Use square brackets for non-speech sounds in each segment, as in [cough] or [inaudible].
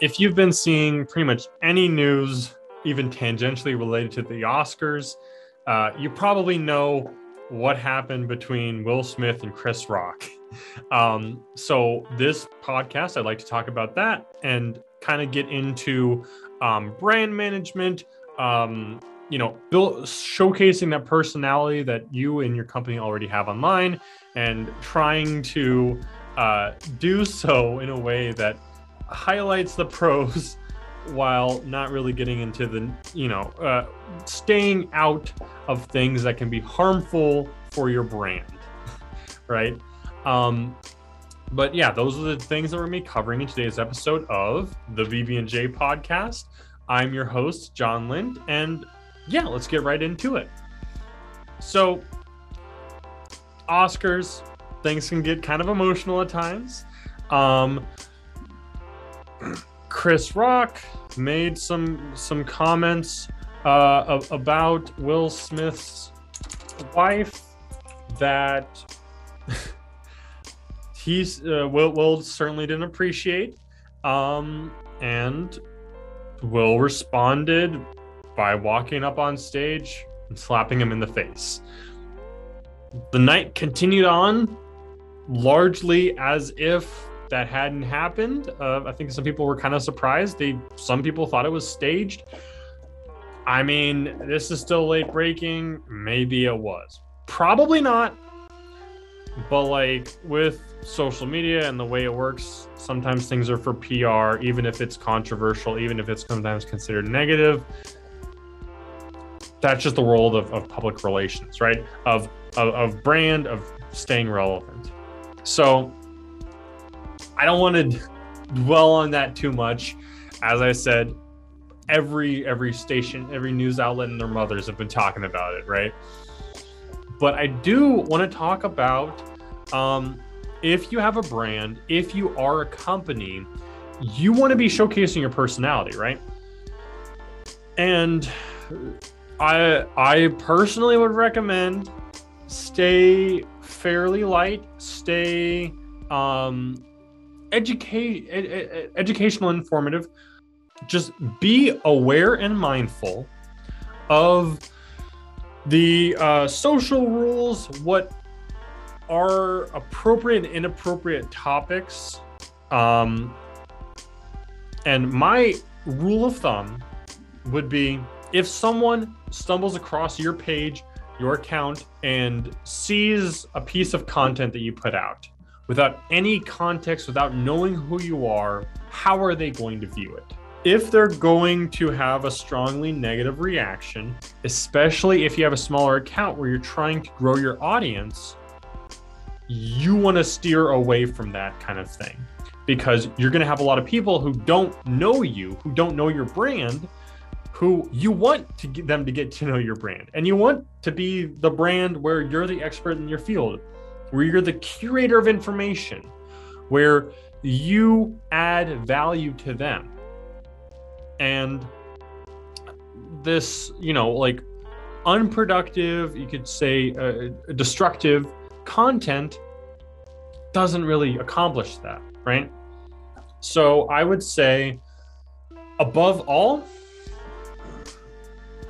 if you've been seeing pretty much any news, even tangentially related to the Oscars, uh, you probably know what happened between Will Smith and Chris Rock. [laughs] Um, so, this podcast, I'd like to talk about that and kind of get into um, brand management, um, you know, build, showcasing that personality that you and your company already have online and trying to uh, do so in a way that highlights the pros while not really getting into the you know uh, staying out of things that can be harmful for your brand [laughs] right? Um but yeah those are the things that we're going to be covering in today's episode of the bb&j podcast. I'm your host john Lindt and yeah let's get right into it. So oscars things can get kind of emotional at times. Um Chris Rock made some some comments uh, about Will Smith's wife that [laughs] he's uh, Will, Will certainly didn't appreciate, um, and Will responded by walking up on stage and slapping him in the face. The night continued on largely as if that hadn't happened. Uh, I think some people were kind of surprised. They some people thought it was staged. I mean, this is still late breaking. Maybe it was. Probably not. But like with social media and the way it works, sometimes things are for PR, even if it's controversial, even if it's sometimes considered negative. That's just the world of, of public relations, right? Of, of of brand, of staying relevant. So I don't want to dwell on that too much. As I said, every every station, every news outlet and their mothers have been talking about it, right? But I do want to talk about um, if you have a brand, if you are a company, you want to be showcasing your personality, right? And I I personally would recommend stay fairly light, stay um educate ed- educational informative. Just be aware and mindful of the uh, social rules what are appropriate and inappropriate topics um, and my rule of thumb would be if someone stumbles across your page your account and sees a piece of content that you put out without any context, without knowing who you are, how are they going to view it? If they're going to have a strongly negative reaction, especially if you have a smaller account where you're trying to grow your audience, you want to steer away from that kind of thing because you're going to have a lot of people who don't know you, who don't know your brand, who you want to get them to get to know your brand. And you want to be the brand where you're the expert in your field where you're the curator of information, where you add value to them. And this, you know, like unproductive, you could say uh, destructive content doesn't really accomplish that, right? So I would say, above all,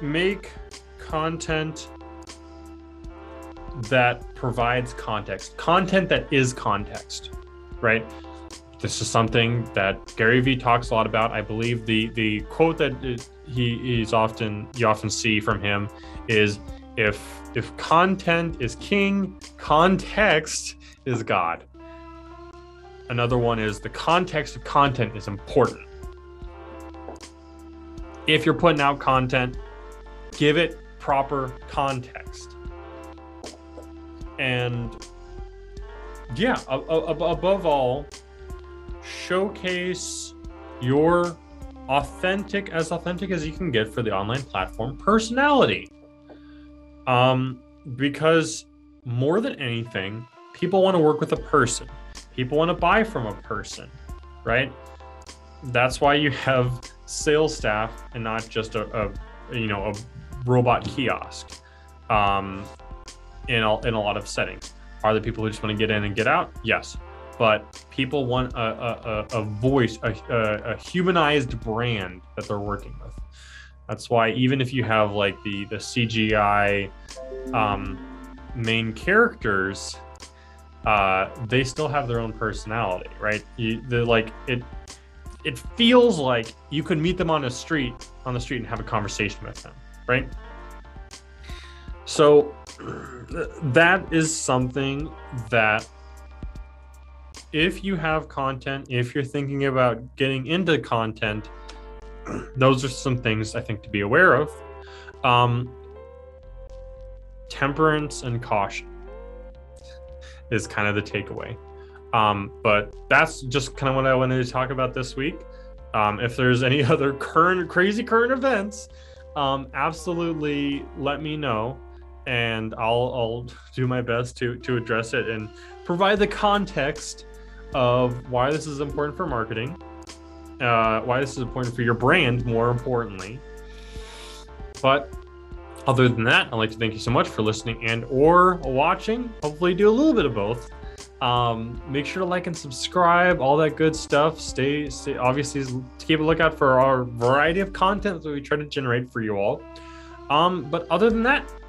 make content that provides context, content that is context, right? This is something that Gary Vee talks a lot about. I believe the the quote that he is often you often see from him is if if content is king, context is God. Another one is the context of content is important. If you're putting out content, give it proper context and yeah, above all, showcase your authentic, as authentic as you can get for the online platform personality. Um, because more than anything, people want to work with a person. People want to buy from a person, right? That's why you have sales staff and not just a, a you know a robot kiosk. Um, in a, in a lot of settings. Are the people who just want to get in and get out? Yes. but people want a, a, a voice, a, a, a humanized brand that they're working with. That's why even if you have like the the CGI um, main characters, uh, they still have their own personality, right? You, the like it it feels like you could meet them on a street on the street and have a conversation with them, right? So that is something that if you have content, if you're thinking about getting into content, those are some things I think to be aware of. Um, temperance and caution is kind of the takeaway. Um, but that's just kind of what I wanted to talk about this week. Um, if there's any [laughs] other current crazy current events, um, absolutely let me know, and I'll I'll [laughs] do my best to to address it and provide the context of why this is important for marketing, uh, why this is important for your brand, more importantly. But other than that, I'd like to thank you so much for listening and or watching. Hopefully, do a little bit of both. Um, make sure to like and subscribe, all that good stuff. Stay, stay obviously keep a lookout for our variety of content that we try to generate for you all. Um, but other than that,